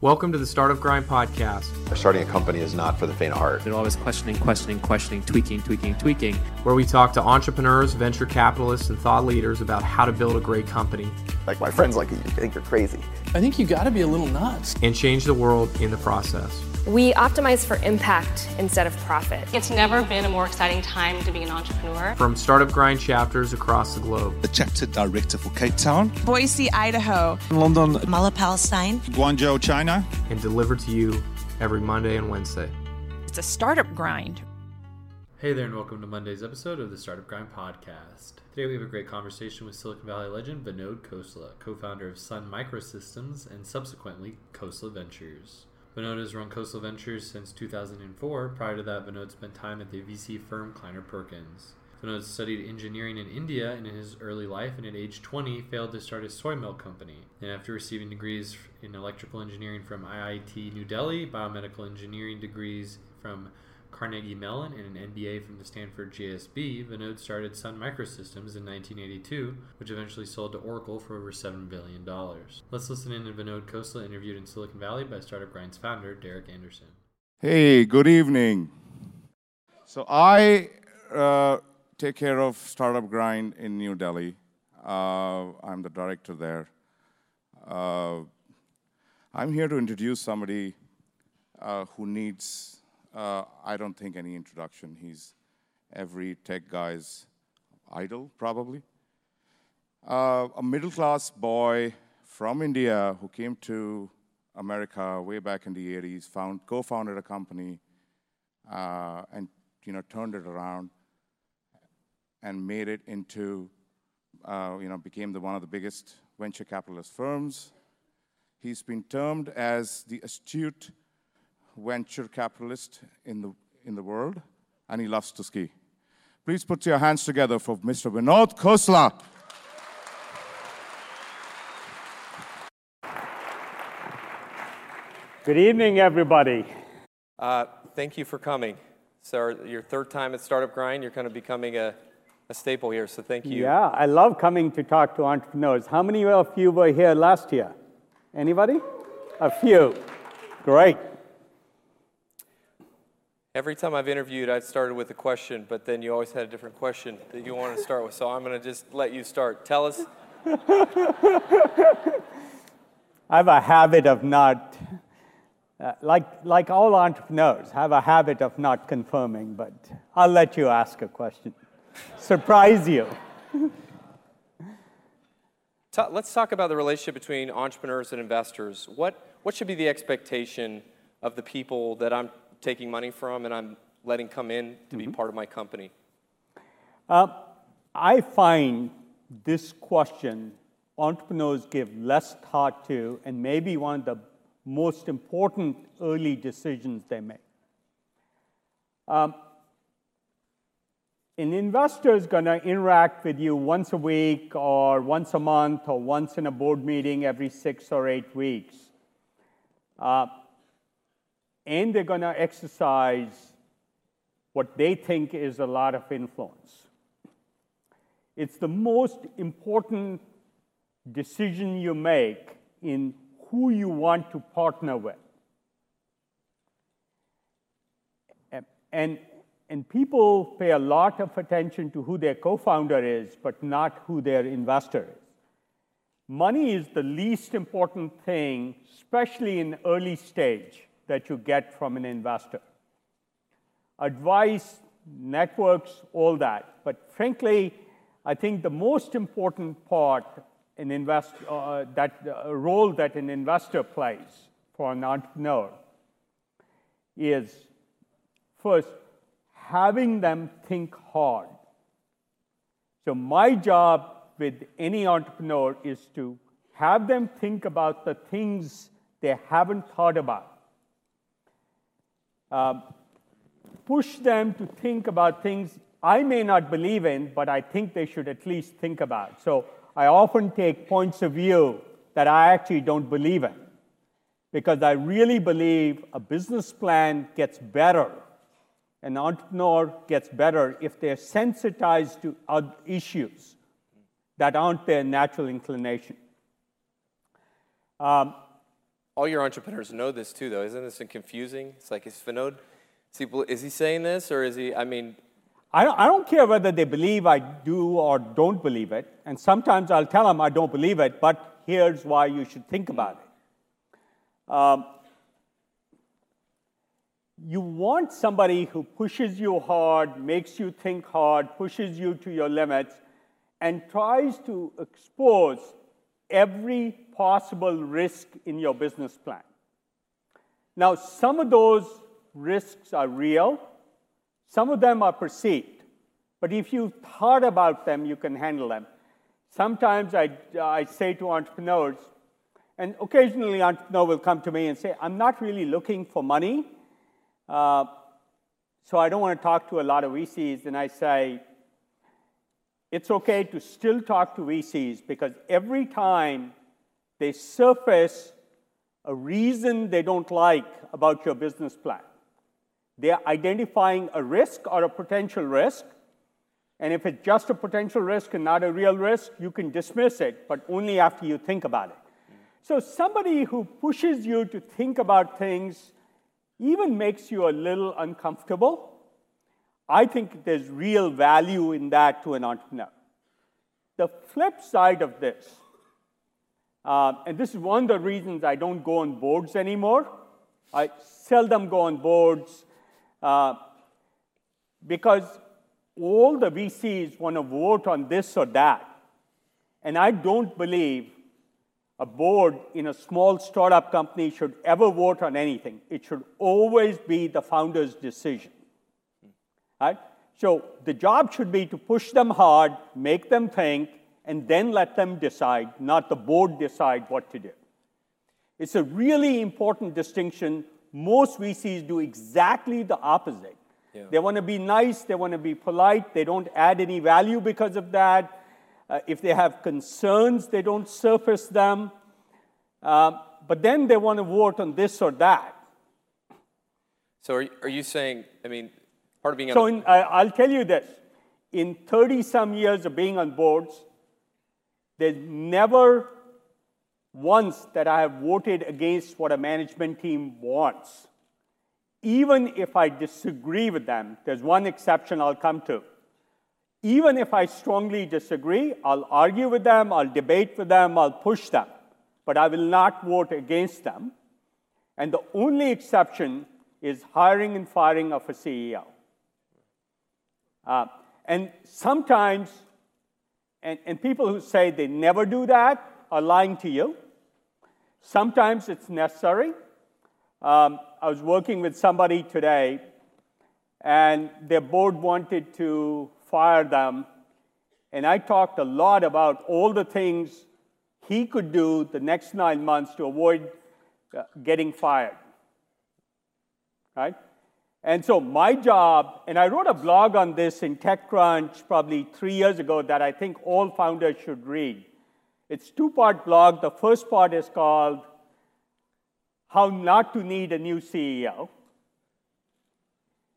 Welcome to the Startup Grind podcast, Starting a company is not for the faint of heart. They're always questioning, questioning, questioning, tweaking, tweaking, tweaking. where we talk to entrepreneurs, venture capitalists, and thought leaders about how to build a great company Like my friends like you think you're crazy. I think you got to be a little nuts. and change the world in the process. We optimize for impact instead of profit. It's never been a more exciting time to be an entrepreneur. From Startup Grind chapters across the globe. the chapter director for Cape Town, Boise, Idaho. London, Mala Palestine. Guangzhou, China. and delivered to you every Monday and Wednesday. It's a startup grind. Hey there, and welcome to Monday's episode of the Startup Grind Podcast. Today we have a great conversation with Silicon Valley legend Vinod Khosla, co founder of Sun Microsystems and subsequently Khosla Ventures. Vinod has run Khosla Ventures since 2004. Prior to that, Vinod spent time at the VC firm Kleiner Perkins. Vinod studied engineering in India in his early life and at age 20 failed to start a soy milk company. And after receiving degrees in electrical engineering from IIT New Delhi, biomedical engineering degrees from Carnegie Mellon and an MBA from the Stanford GSB, Vinod started Sun Microsystems in 1982, which eventually sold to Oracle for over $7 billion. Let's listen in to Vinod Khosla interviewed in Silicon Valley by Startup Grind's founder, Derek Anderson. Hey, good evening. So I uh, take care of Startup Grind in New Delhi. Uh, I'm the director there. Uh, I'm here to introduce somebody uh, who needs, uh, I don't think, any introduction. He's every tech guy's idol, probably. Uh, a middle class boy from India who came to America way back in the 80s, found, co-founded a company, uh, and you know turned it around and made it into, uh, you know, became the, one of the biggest venture capitalist firms. He's been termed as the astute venture capitalist in the in the world, and he loves to ski. Please put your hands together for Mr. Vinod Khosla. Good evening, everybody. Uh, thank you for coming. So, your third time at Startup Grind, you're kind of becoming a, a staple here, so thank you. Yeah, I love coming to talk to entrepreneurs. How many of you were here last year? Anybody? A few. Great. Every time I've interviewed, I've started with a question, but then you always had a different question that you wanted to start with. So, I'm going to just let you start. Tell us. I have a habit of not, uh, like, like all entrepreneurs, have a habit of not confirming, but I'll let you ask a question. Surprise you. Ta- let's talk about the relationship between entrepreneurs and investors. What, what should be the expectation of the people that I'm taking money from and I'm letting come in to be part of my company? Uh, I find this question entrepreneurs give less thought to, and maybe one of the most important early decisions they make. Um, an investor is going to interact with you once a week, or once a month, or once in a board meeting every six or eight weeks. Uh, and they're going to exercise what they think is a lot of influence. It's the most important decision you make in who you want to partner with. And, and people pay a lot of attention to who their co founder is, but not who their investor is. Money is the least important thing, especially in early stage, that you get from an investor. Advice, networks, all that. But frankly, I think the most important part an invest, uh, that uh, role that an investor plays for an entrepreneur is first having them think hard. So my job with any entrepreneur is to have them think about the things they haven't thought about. Um, push them to think about things I may not believe in, but I think they should at least think about. So I often take points of view that I actually don't believe in because I really believe a business plan gets better, an entrepreneur gets better if they're sensitized to other issues that aren't their natural inclination. Um, all your entrepreneurs know this too, though. Isn't this confusing? It's like, is Vinod, is he, is he saying this or is he, I mean, I don't, I don't care whether they believe I do or don't believe it. And sometimes I'll tell them I don't believe it, but here's why you should think about it. Um, you want somebody who pushes you hard, makes you think hard, pushes you to your limits, and tries to expose every possible risk in your business plan. Now, some of those risks are real, some of them are perceived. But if you thought about them, you can handle them. Sometimes I, I say to entrepreneurs, and occasionally entrepreneur will come to me and say, I'm not really looking for money. Uh, so I don't want to talk to a lot of VCs. And I say, it's okay to still talk to VCs because every time they surface a reason they don't like about your business plan, they're identifying a risk or a potential risk. And if it's just a potential risk and not a real risk, you can dismiss it, but only after you think about it. So, somebody who pushes you to think about things even makes you a little uncomfortable. I think there's real value in that to an entrepreneur. The flip side of this, uh, and this is one of the reasons I don't go on boards anymore. I seldom go on boards uh, because all the VCs want to vote on this or that. And I don't believe a board in a small startup company should ever vote on anything. It should always be the founder's decision. Right? So the job should be to push them hard, make them think, and then let them decide, not the board decide what to do. It's a really important distinction. Most VCs do exactly the opposite. Yeah. They want to be nice, they want to be polite, they don't add any value because of that. Uh, if they have concerns, they don't surface them. Uh, but then they want to vote on this or that. So are, are you saying, I mean, part of being So in, I, I'll tell you this. In 30 some years of being on boards, there's never once that I have voted against what a management team wants. Even if I disagree with them, there's one exception I'll come to. Even if I strongly disagree, I'll argue with them, I'll debate with them, I'll push them, but I will not vote against them. And the only exception is hiring and firing of a CEO. Uh, and sometimes, and, and people who say they never do that are lying to you. Sometimes it's necessary. Um, I was working with somebody today, and their board wanted to fire them. And I talked a lot about all the things he could do the next nine months to avoid uh, getting fired. Right? And so my job, and I wrote a blog on this in TechCrunch probably three years ago that I think all founders should read. It's two-part blog. The first part is called How Not to Need a New CEO,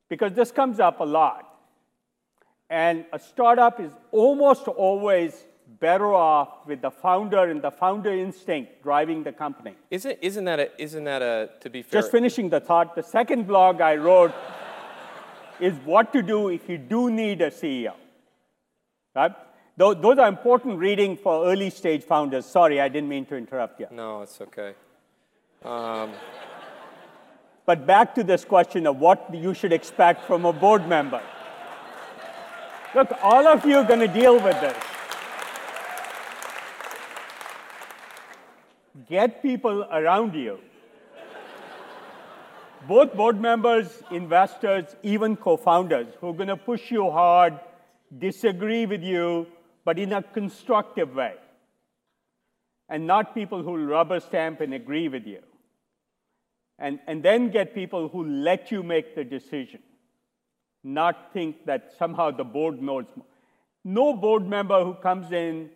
because this comes up a lot. And a startup is almost always better off with the founder and the founder instinct driving the company. Isn't, isn't, that, a, isn't that a, to be fair? Just finishing the thought, the second blog I wrote is what to do if you do need a CEO. Right? Those are important reading for early stage founders. Sorry, I didn't mean to interrupt you. No, it's okay. Um, but back to this question of what you should expect from a board member. Look, all of you are going to deal with this. Get people around you. Both board members, investors, even co founders who are going to push you hard, disagree with you, but in a constructive way. And not people who rubber stamp and agree with you. And, and then get people who let you make the decision not think that somehow the board knows. More. No board member who comes in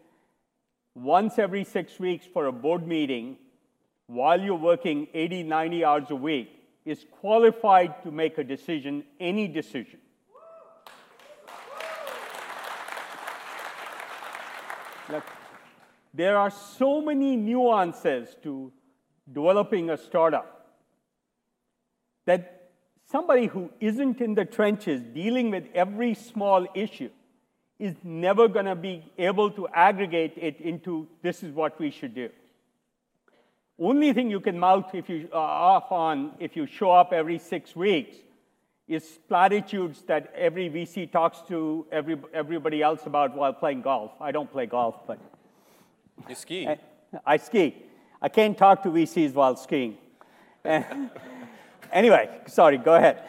once every six weeks for a board meeting while you're working 80, 90 hours a week is qualified to make a decision, any decision. Look, there are so many nuances to developing a startup that somebody who isn't in the trenches dealing with every small issue is never going to be able to aggregate it into this is what we should do. Only thing you can mouth if you uh, off on if you show up every six weeks is platitudes that every VC talks to every, everybody else about while playing golf. I don't play golf, but you ski. I, I ski. I can't talk to VCs while skiing. anyway, sorry. Go ahead.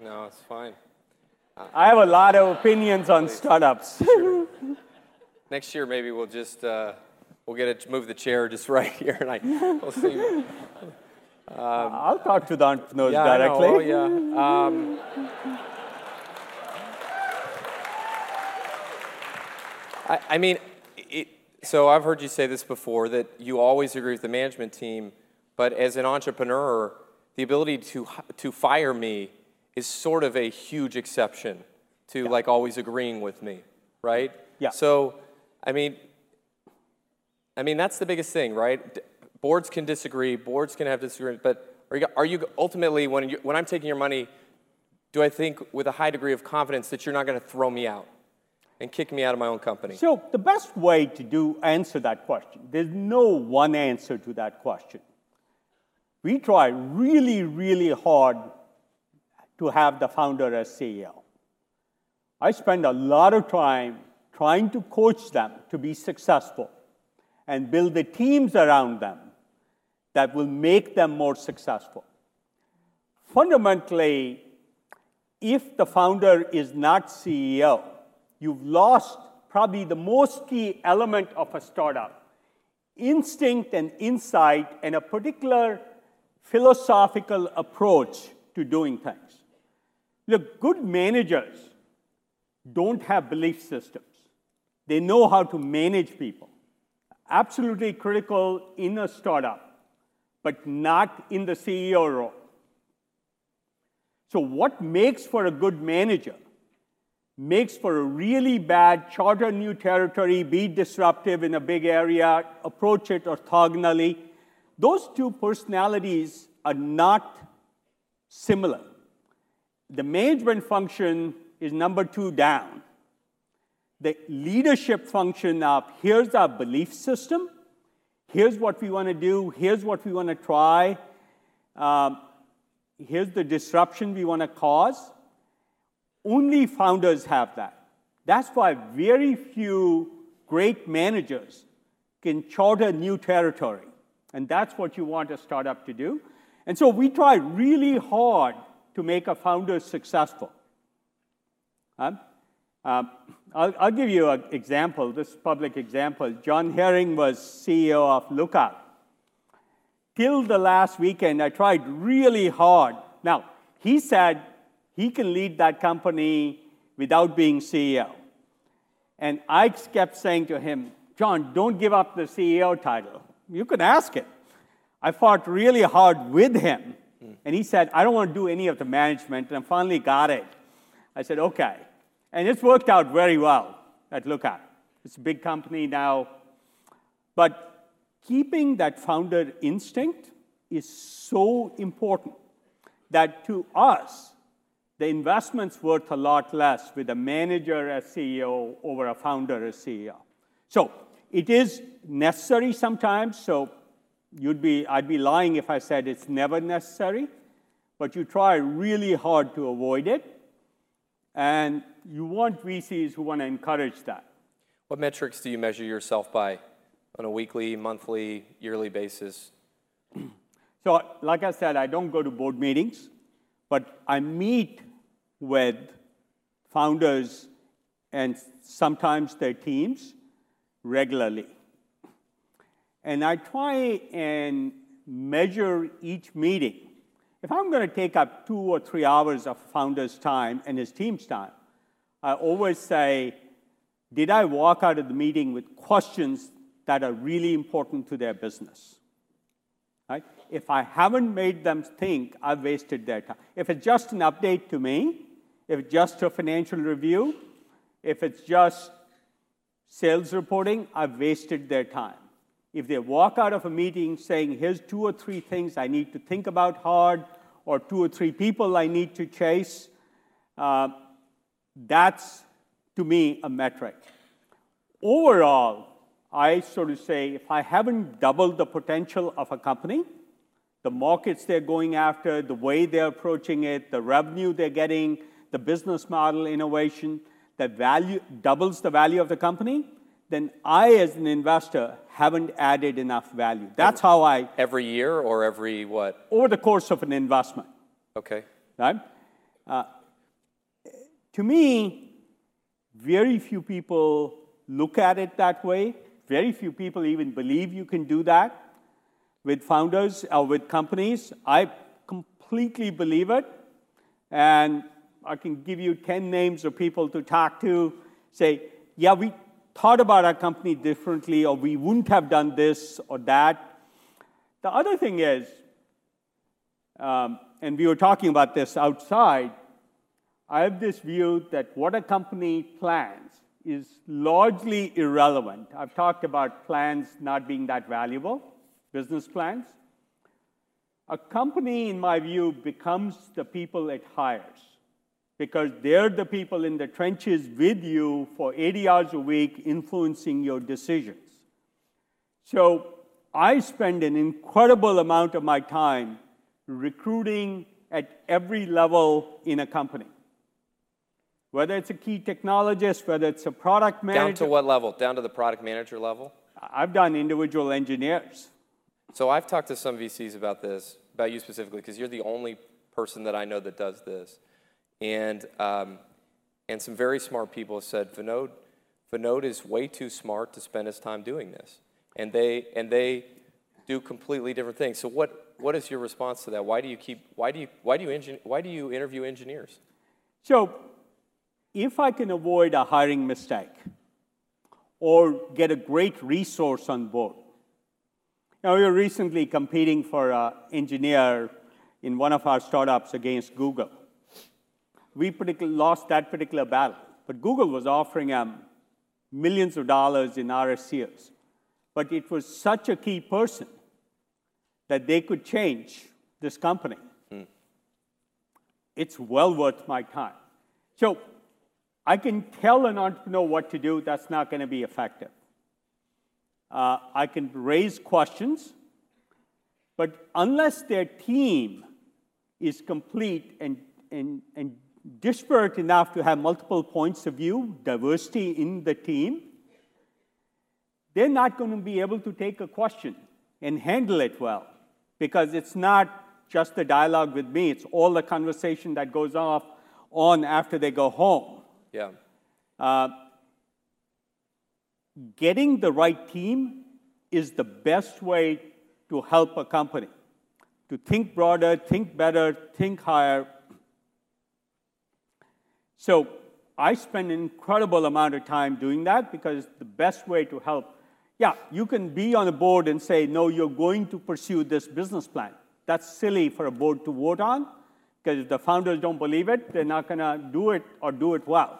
No, it's fine. I have a lot of opinions on startups. Next year, maybe we'll just uh, we'll get it move the chair just right here, and I we'll see. Um, I'll talk to the entrepreneurs yeah, directly. I know. yeah. Um, I, I mean, it, so I've heard you say this before that you always agree with the management team, but as an entrepreneur, the ability to to fire me is sort of a huge exception to Yeah. like always agreeing with me, right? Yeah. So, I mean, I mean that's the biggest thing, right? D- Boards can disagree, boards can have disagreements, but are you, are you ultimately when you, when I'm taking your money, do I think with a high degree of confidence that you're not going to throw me out and kick me out of my own company? So the best way to do answer that question, there's no one answer to that question. We try really, really hard to have the founder as CEO. I spend a lot of time trying to coach them to be successful and build the teams around them that will make them more successful. Fundamentally, if the founder is not CEO, you've lost probably the most key element of a startup instinct and insight and a particular philosophical approach to doing things. Look, good managers don't have belief systems, they know how to manage people. Absolutely critical in a startup, but not in the CEO role. So, what makes for a good manager makes for a really bad charter new territory, be disruptive in a big area, approach it orthogonally. Those two personalities are not similar. The management function is number two down. The leadership function of here's our belief system, here's what we want to do, here's what we want to try, um, here's the disruption we want to cause. Only founders have that. That's why very few great managers can charter new territory. And that's what you want a startup to do. And so we try really hard to make a founder successful. Um, um, I'll, I'll, give you an example, this public example. John Hering was CEO of Lookout. Till the last weekend, I tried really hard. Now, he said he can lead that company without being CEO. And I kept saying to him, John, don't give up the CEO title. You can ask it. I fought really hard with him. Mm. And he said, I don't want to do any of the management. And I finally got it. I said, okay. And it's worked out very well at Lookout. It's a big company now. But keeping that founder instinct is so important that to us, the investment's worth a lot less with a manager as CEO over a founder as CEO. So it is necessary sometimes. So you'd be, I'd be lying if I said it's never necessary, but you try really hard to avoid it. And you want VCs who want to encourage that. What metrics do you measure yourself by on a weekly, monthly, yearly basis? So, like I said, I don't go to board meetings, but I meet with founders and sometimes their teams regularly. And I try and measure each meeting. If I'm going to take up two or three hours of founder's time and his team's time, I always say, did I walk out of the meeting with questions that are really important to their business? Right? If I haven't made them think, I've wasted their time. If it's just an update to me, if it's just a financial review, if it's just sales reporting, I've wasted their time. If they walk out of a meeting saying, here's two or three things I need to think about hard, or two or three people I need to chase, uh, that's to me a metric. Overall, I sort of say if I haven't doubled the potential of a company, the markets they're going after, the way they're approaching it, the revenue they're getting, the business model innovation, that value doubles the value of the company, then I, as an investor, haven't added enough value. That's how I. Every year or every what? Over the course of an investment. Okay. Right? Uh, to me, very few people look at it that way. Very few people even believe you can do that with founders or with companies. I completely believe it. And I can give you 10 names of people to talk to, say, yeah, we thought about our company differently, or we wouldn't have done this or that. The other thing is, um, and we were talking about this outside, I have this view that what a company plans is largely irrelevant. I've talked about plans not being that valuable, business plans. A company, in my view, becomes the people it hires because they're the people in the trenches with you for 80 hours a week influencing your decisions. So I spend an incredible amount of my time recruiting at every level in a company. Whether it's a key technologist, whether it's a product manager. Down to what level? Down to the product manager level? I've done individual engineers. So I've talked to some VCs about this, about you specifically, because you're the only person that I know that does this. And, um, and some very smart people have said, Vinod, Vinod is way too smart to spend his time doing this. And they, and they do completely different things. So what, what is your response to that? Why do you keep, why do you, why do you, engin, why do you interview engineers? So if I can avoid a hiring mistake or get a great resource on board. Now, we were recently competing for an engineer in one of our startups against Google. We lost that particular battle, but Google was offering him millions of dollars in RSUs. But it was such a key person that they could change this company. Hmm. It's well worth my time. So I can tell an entrepreneur what to do, that's not going to be effective. Uh, I can raise questions, but unless their team is complete and, and, and disparate enough to have multiple points of view, diversity in the team, they're not going to be able to take a question and handle it well because it's not just the dialogue with me, it's all the conversation that goes off on after they go home. Yeah. Uh, getting the right team is the best way to help a company to think broader, think better, think higher. So I spend an incredible amount of time doing that because the best way to help. Yeah, you can be on a board and say, no, you're going to pursue this business plan. That's silly for a board to vote on. Because if the founders don't believe it, they're not going to do it or do it well.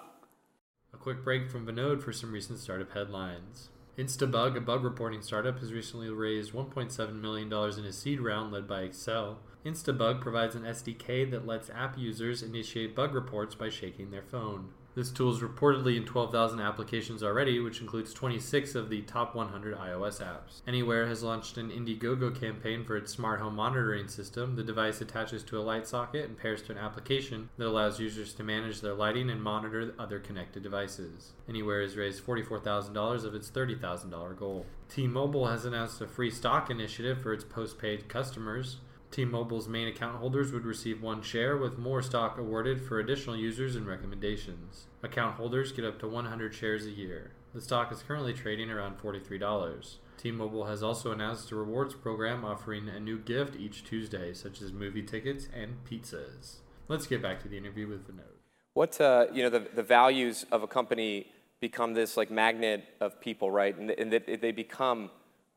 A quick break from Vinod for some recent startup headlines. Instabug, a bug reporting startup, has recently raised $1.7 million in a seed round led by Accel. Instabug provides an SDK that lets app users initiate bug reports by shaking their phone. This tool is reportedly in 12,000 applications already, which includes 26 of the top 100 iOS apps. Anywhere has launched an Indiegogo campaign for its smart home monitoring system. The device attaches to a light socket and pairs to an application that allows users to manage their lighting and monitor other connected devices. Anywhere has raised $44,000 of its $30,000 goal. T-Mobile has announced a free stock initiative for its postpaid customers. T-Mobile's main account holders would receive one share with more stock awarded for additional users and recommendations. Account holders get up to 100 shares a year. The stock is currently trading around $43. T-Mobile has also announced a rewards program offering a new gift each Tuesday, such as movie tickets and pizzas. Let's get back to the interview with Vinod. What uh, you know, the, the values of a company become this like magnet of people, right? And, and that they become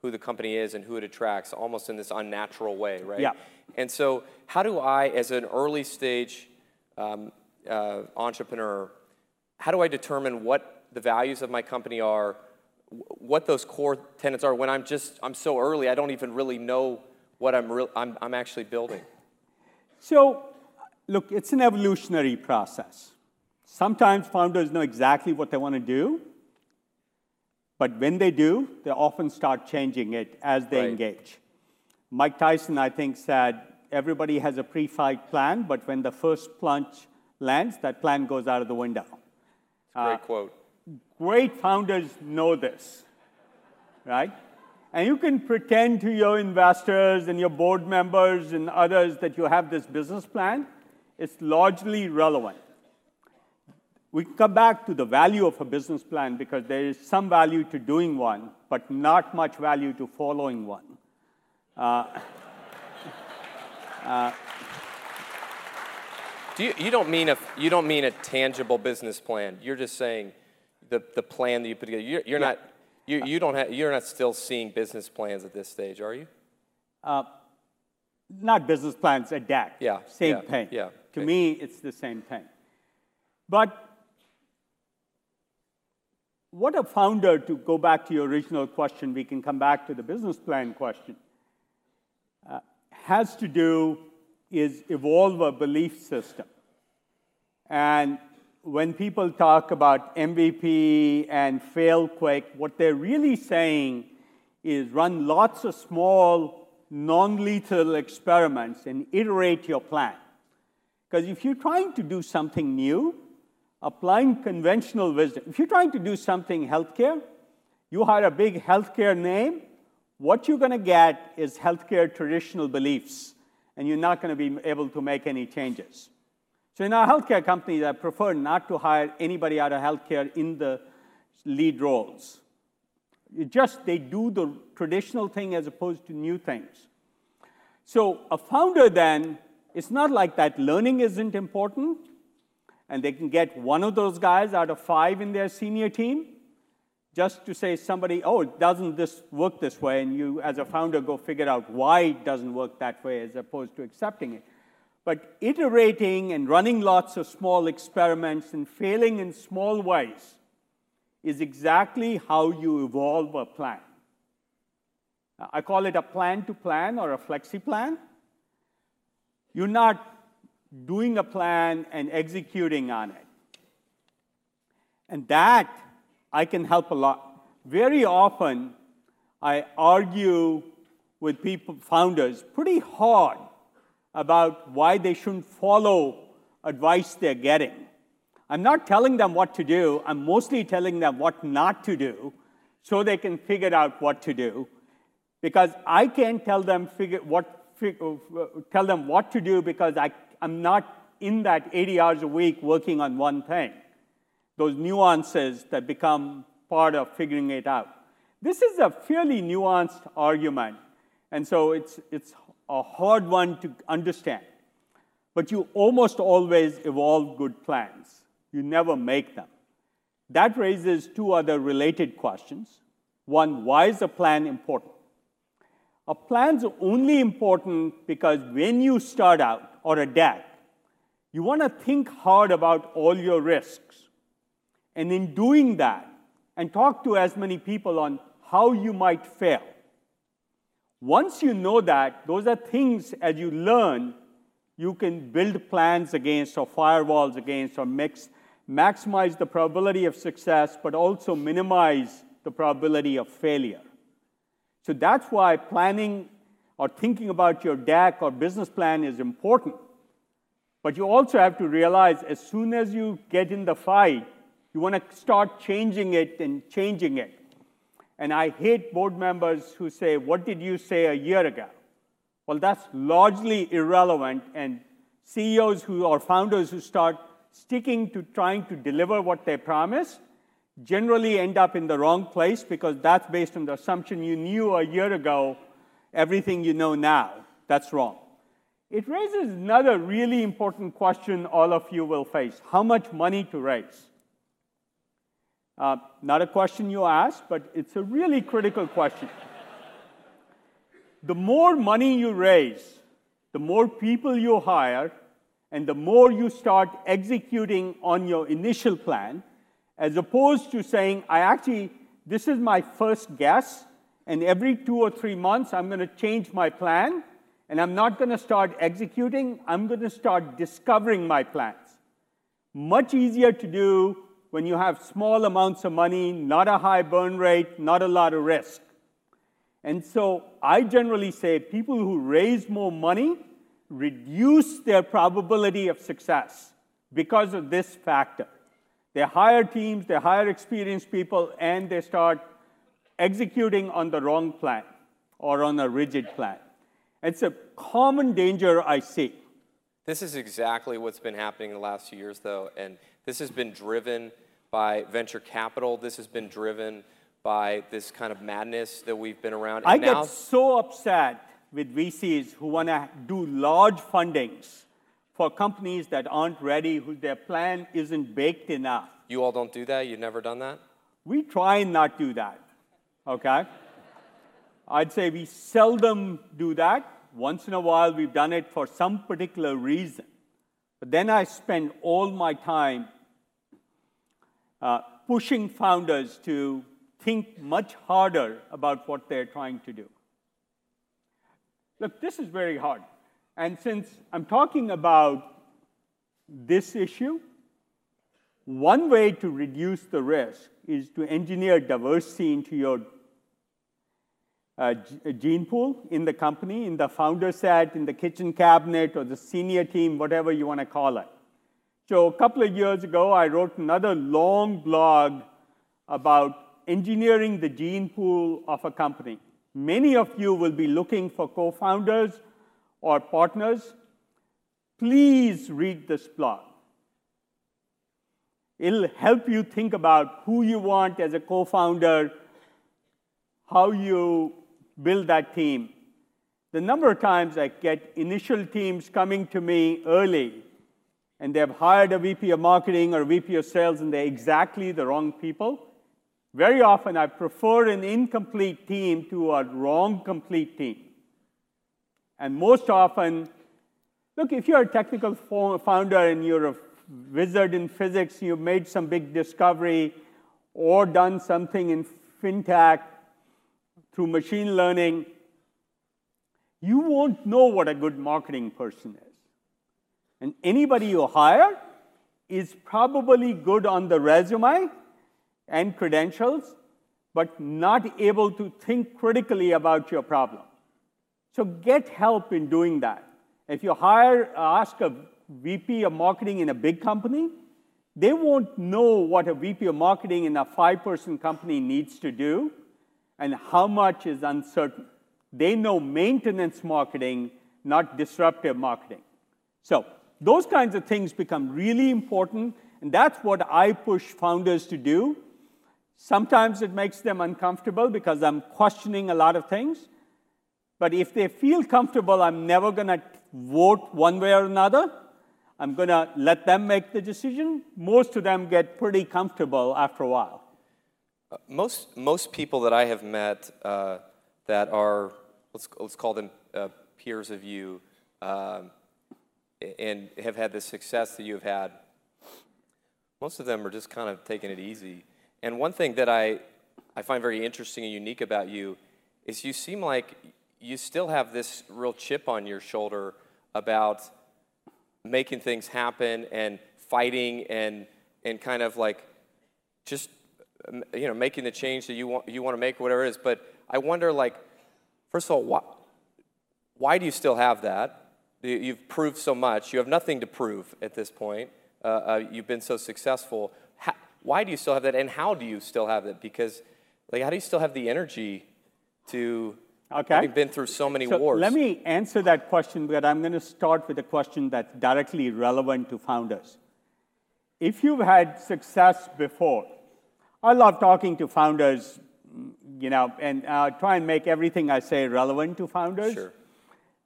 who the company is and who it attracts almost in this unnatural way, right? Yeah. And so, how do I, as an early stage um, uh, entrepreneur, how do I determine what the values of my company are, what those core tenets are when I'm just I'm so early I don't even really know what I'm re- I'm, I'm actually building. So, look, it's an evolutionary process. Sometimes founders know exactly what they want to do, but when they do, they often start changing it as they Right. engage. Mike Tyson, I think, said everybody has a pre fight plan, but when the first plunge lands, that plan goes out of the window. Great uh, quote. Great founders know this, right? And you can pretend to your investors and your board members and others that you have this business plan. It's largely relevant. We come back to the value of a business plan because there is some value to doing one, but not much value to following one. Uh, uh, Do you, you don't mean a you don't mean a tangible business plan. You're just saying the, the plan that you put together. You're, you're Yeah. not you, you don't have you're not still seeing business plans at this stage, are you? uh, not business plans, a deck. Yeah, Same yeah, thing. yeah, To okay. me, it's the same thing. But what a founder, to go back to your original question, we can come back to the business plan question, uh, has to do is evolve a belief system. And when people talk about MVP and fail quick, what they're really saying is run lots of small, non lethal experiments and iterate your plan. Because if you're trying to do something new, applying conventional wisdom, if you're trying to do something healthcare, you hire a big healthcare name, what you're going to get is healthcare traditional beliefs, and you're not going to be able to make any changes. So in our healthcare companies, I prefer not to hire anybody out of healthcare in the lead roles. It just they do the traditional thing as opposed to new things. So a founder then, it's not like that learning isn't important, and they can get one of those guys out of five in their senior team, just to say somebody, oh, doesn't this work this way? And you, as a founder, go figure out why it doesn't work that way as opposed to accepting it. But iterating and running lots of small experiments and failing in small ways is exactly how you evolve a plan. I call it a plan to plan or a flexi plan. You're not doing a plan and executing on it. And that I can help a lot. Very often, I argue with people, founders, pretty hard about why they shouldn't follow advice they're getting. I'm not telling them what to do, I'm mostly telling them what not to do so they can figure out what to do. Because I can't tell them, figure, what, fig- uh, tell them what to do because I, I'm not in that 80 hours a week working on one thing. Those nuances that become part of figuring it out. This is a fairly nuanced argument, and so it's, it's a hard one to understand. But you almost always evolve good plans. You never make them. That raises two other related questions. One, why is a plan important? A plan's only important because when you start out, or a deck, you want to think hard about all your risks. And in doing that, and talk to as many people on how you might fail. Once you know that, those are things as you learn, you can build plans against or firewalls against or mix, maximize the probability of success, but also minimize the probability of failure. So that's why planning or thinking about your deck or business plan is important. But you also have to realize as soon as you get in the fight, you want to start changing it and changing it. And I hate board members who say, What did you say a year ago? Well, that's largely irrelevant. And CEOs who or founders who start sticking to trying to deliver what they promised generally end up in the wrong place because that's based on the assumption you knew a year ago everything you know now. That's wrong. It raises another really important question all of you will face how much money to raise? Uh, not a question you asked, but it's a really critical question. the more money you raise, the more people you hire, and the more you start executing on your initial plan, as opposed to saying, I actually this is my first guess, and every two or three months, I'm going to change my plan, and I'm not going to start executing, I'm going to start discovering my plans. Much easier to do when you have small amounts of money, not a high burn rate, not a lot of risk. And so I generally say people who raise more money reduce their probability of success because of this factor. They hire teams, they hire experienced people, and they start executing on the wrong plan or on a rigid plan. It's a common danger I see. This is exactly what's been happening in the last few years, though, and this has been driven by venture capital. This has been driven by this kind of madness that we've been around. I now, get so upset with VCs who want to do large fundings for companies that aren't ready, who their plan isn't baked enough. you all don't do that. You've never done that. We try and not do that, okay? I'd say we seldom do that. Once in a while, we've done it for some particular reason. But then I spend all my time uh, pushing founders to think much harder about what they're trying to do. Look, this is very hard. And since I'm talking about this issue, one way to reduce the risk is to engineer diversity into your uh, gene pool in the company, in the founder set, in the kitchen cabinet, or the senior team, whatever you want to call it. So, a couple of years ago, I wrote another long blog about engineering the gene pool of a company. Many of you will be looking for co founders or partners. Please read this blog. It'll help you think about who you want as a co founder, how you build that team. The number of times I get initial teams coming to me early and they've hired a VP of marketing or VP of sales and they're exactly the wrong people. Very often I prefer an incomplete team to a wrong complete team. And most often, look, if you're a technical founder and you're a wizard in physics, you've made some big discovery or done something in fintech through machine learning, you won't know what a good marketing person is. And anybody you hire is probably good on the resume and credentials, but not able to think critically about your problem. So get help in doing that. If you hire, uh, ask a VP of marketing in a big company, they won't know what a VP of marketing in a five person company needs to do and how much is uncertain. They know maintenance marketing, not disruptive marketing. So, those kinds of things become really important, and that's what I push founders to do. Sometimes it makes them uncomfortable because I'm questioning a lot of things. But if they feel comfortable, I'm never going to vote one way or another. I'm going to let them make the decision. Most of them get pretty comfortable after a while. Uh, most most people that I have met uh, that are let's let's call them uh, peers of you, um, and have had the success that you have had. Most of them are just kind of taking it easy. And one thing that I I find very interesting and unique about you is you seem like you still have this real chip on your shoulder about making things happen and fighting and and kind of like just you know making the change that you want you want to make or whatever it is. But i wonder like first of all why, why do you still have that? You- you've proved so much. You have nothing to prove at this point. Uh, uh, you've been so successful. How, why do you still have that? And how do you still have it? Because like how do you still have the energy to Okay. having been through so many So wars let me answer that question, but I'm going to start with a question that's directly relevant to founders. If you've had success before, I love talking to founders, you know, and uh, try and make everything I say relevant to founders. Sure.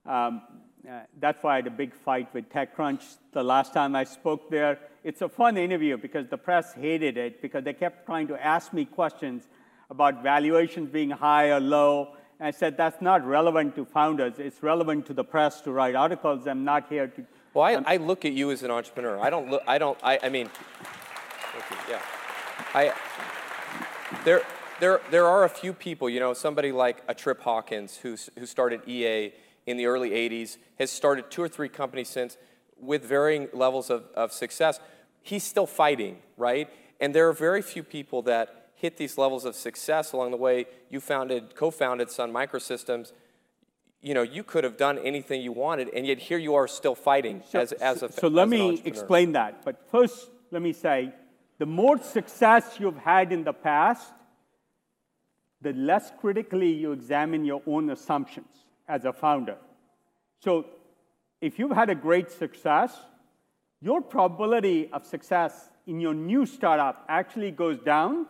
Um, uh, that's why I had a big fight with TechCrunch the last time I spoke there. It's a fun interview because the press hated it because they kept trying to ask me questions about valuations being high or low. I said that's not relevant to founders. It's relevant to the press to write articles. I'm not here to. Well, I, I look at you as an entrepreneur. I don't look. I don't. I, I mean, thank you, yeah. I there. there, there are a few people, you know, somebody like a Trip Hawkins who, who started EA in the early 80s, has started two or three companies since with varying levels of, of success. He's still fighting, right? And there are very few people that hit these levels of success along the way. You founded, co-founded Sun Microsystems. You know, you could have done anything you wanted, and yet here you are still fighting so, as, as a So let me explain that. But first, let me say, the more success you've had in the past, the less critically you examine your own assumptions as a founder. So if you've had a great success, your probability of success in your new startup actually goes down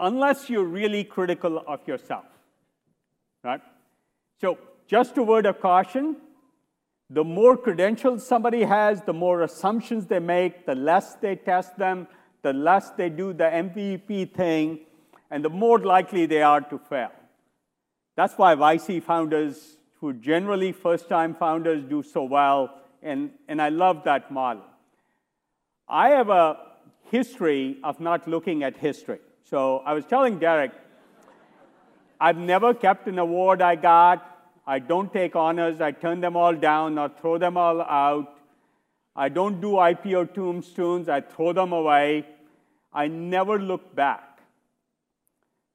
unless you're really critical of yourself. Right? So just a word of caution, the more credentials somebody has, the more assumptions they make, the less they test them, the less they do the MVP thing, and the more likely they are to fail. That's why YC founders, who generally first time founders, do so well, and, and I love that model. I have a history of not looking at history. So I was telling Derek, I've never kept an award I got. I don't take honors. I turn them all down or throw them all out. I don't do IPO tombstones. I throw them away. I never look back.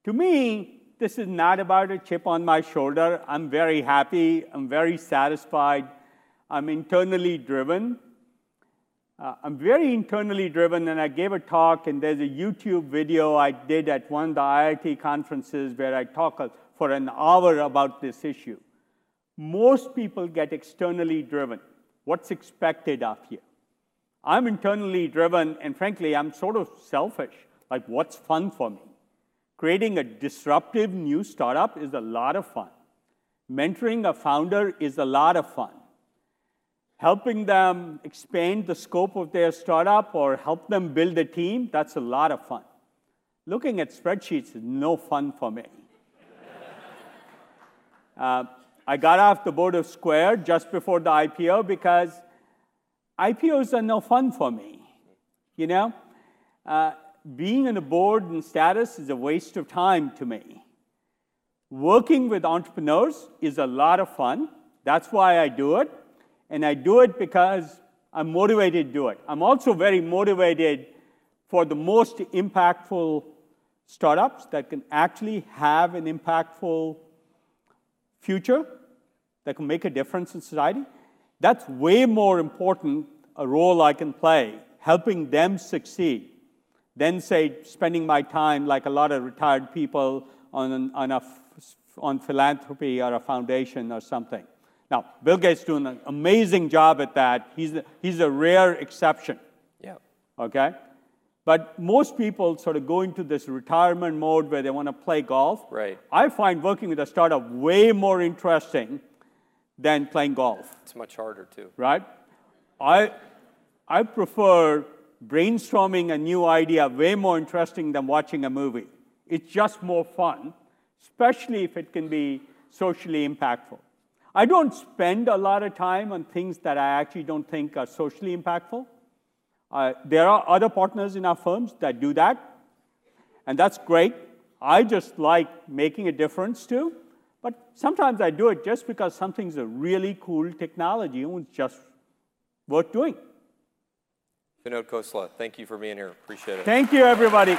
To me, this is not about a chip on my shoulder. I'm very happy. I'm very satisfied. I'm internally driven. Uh, I'm very internally driven, and I gave a talk, and there's a YouTube video I did at one of the IIT conferences where I talk for an hour about this issue. Most people get externally driven. What's expected of you? I'm internally driven, and frankly, I'm sort of selfish. Like, what's fun for me? Creating a disruptive new startup is a lot of fun. Mentoring a founder is a lot of fun helping them expand the scope of their startup or help them build a team, that's a lot of fun. Looking at spreadsheets is no fun for me. uh, I got off the board of Square just before the IPO because IPOs are no fun for me. You know, uh, being on a board and status is a waste of time to me. Working with entrepreneurs is a lot of fun. That's why I do it. And I do it because I'm motivated to do it. I'm also very motivated for the most impactful startups that can actually have an impactful future, that can make a difference in society. That's way more important a role I can play, helping them succeed, than, say, spending my time like a lot of retired people on, on, a, on philanthropy or a foundation or something. Now, Bill Gates doing an amazing job at that. He's a, he's a rare exception. Yeah. Okay? But most people sort of go into this retirement mode where they want to play golf. Right. I find working with a startup way more interesting than playing golf. It's much harder too. Right? I, I prefer brainstorming a new idea way more interesting than watching a movie. It's just more fun, especially if it can be socially impactful. I don't spend a lot of time on things that I actually don't think are socially impactful. Uh, there are other partners in our firms that do that, and that's great. I just like making a difference too, but sometimes I do it just because something's a really cool technology and it's just worth doing. Vinod Khosla, thank you for being here. Appreciate it. Thank you, everybody.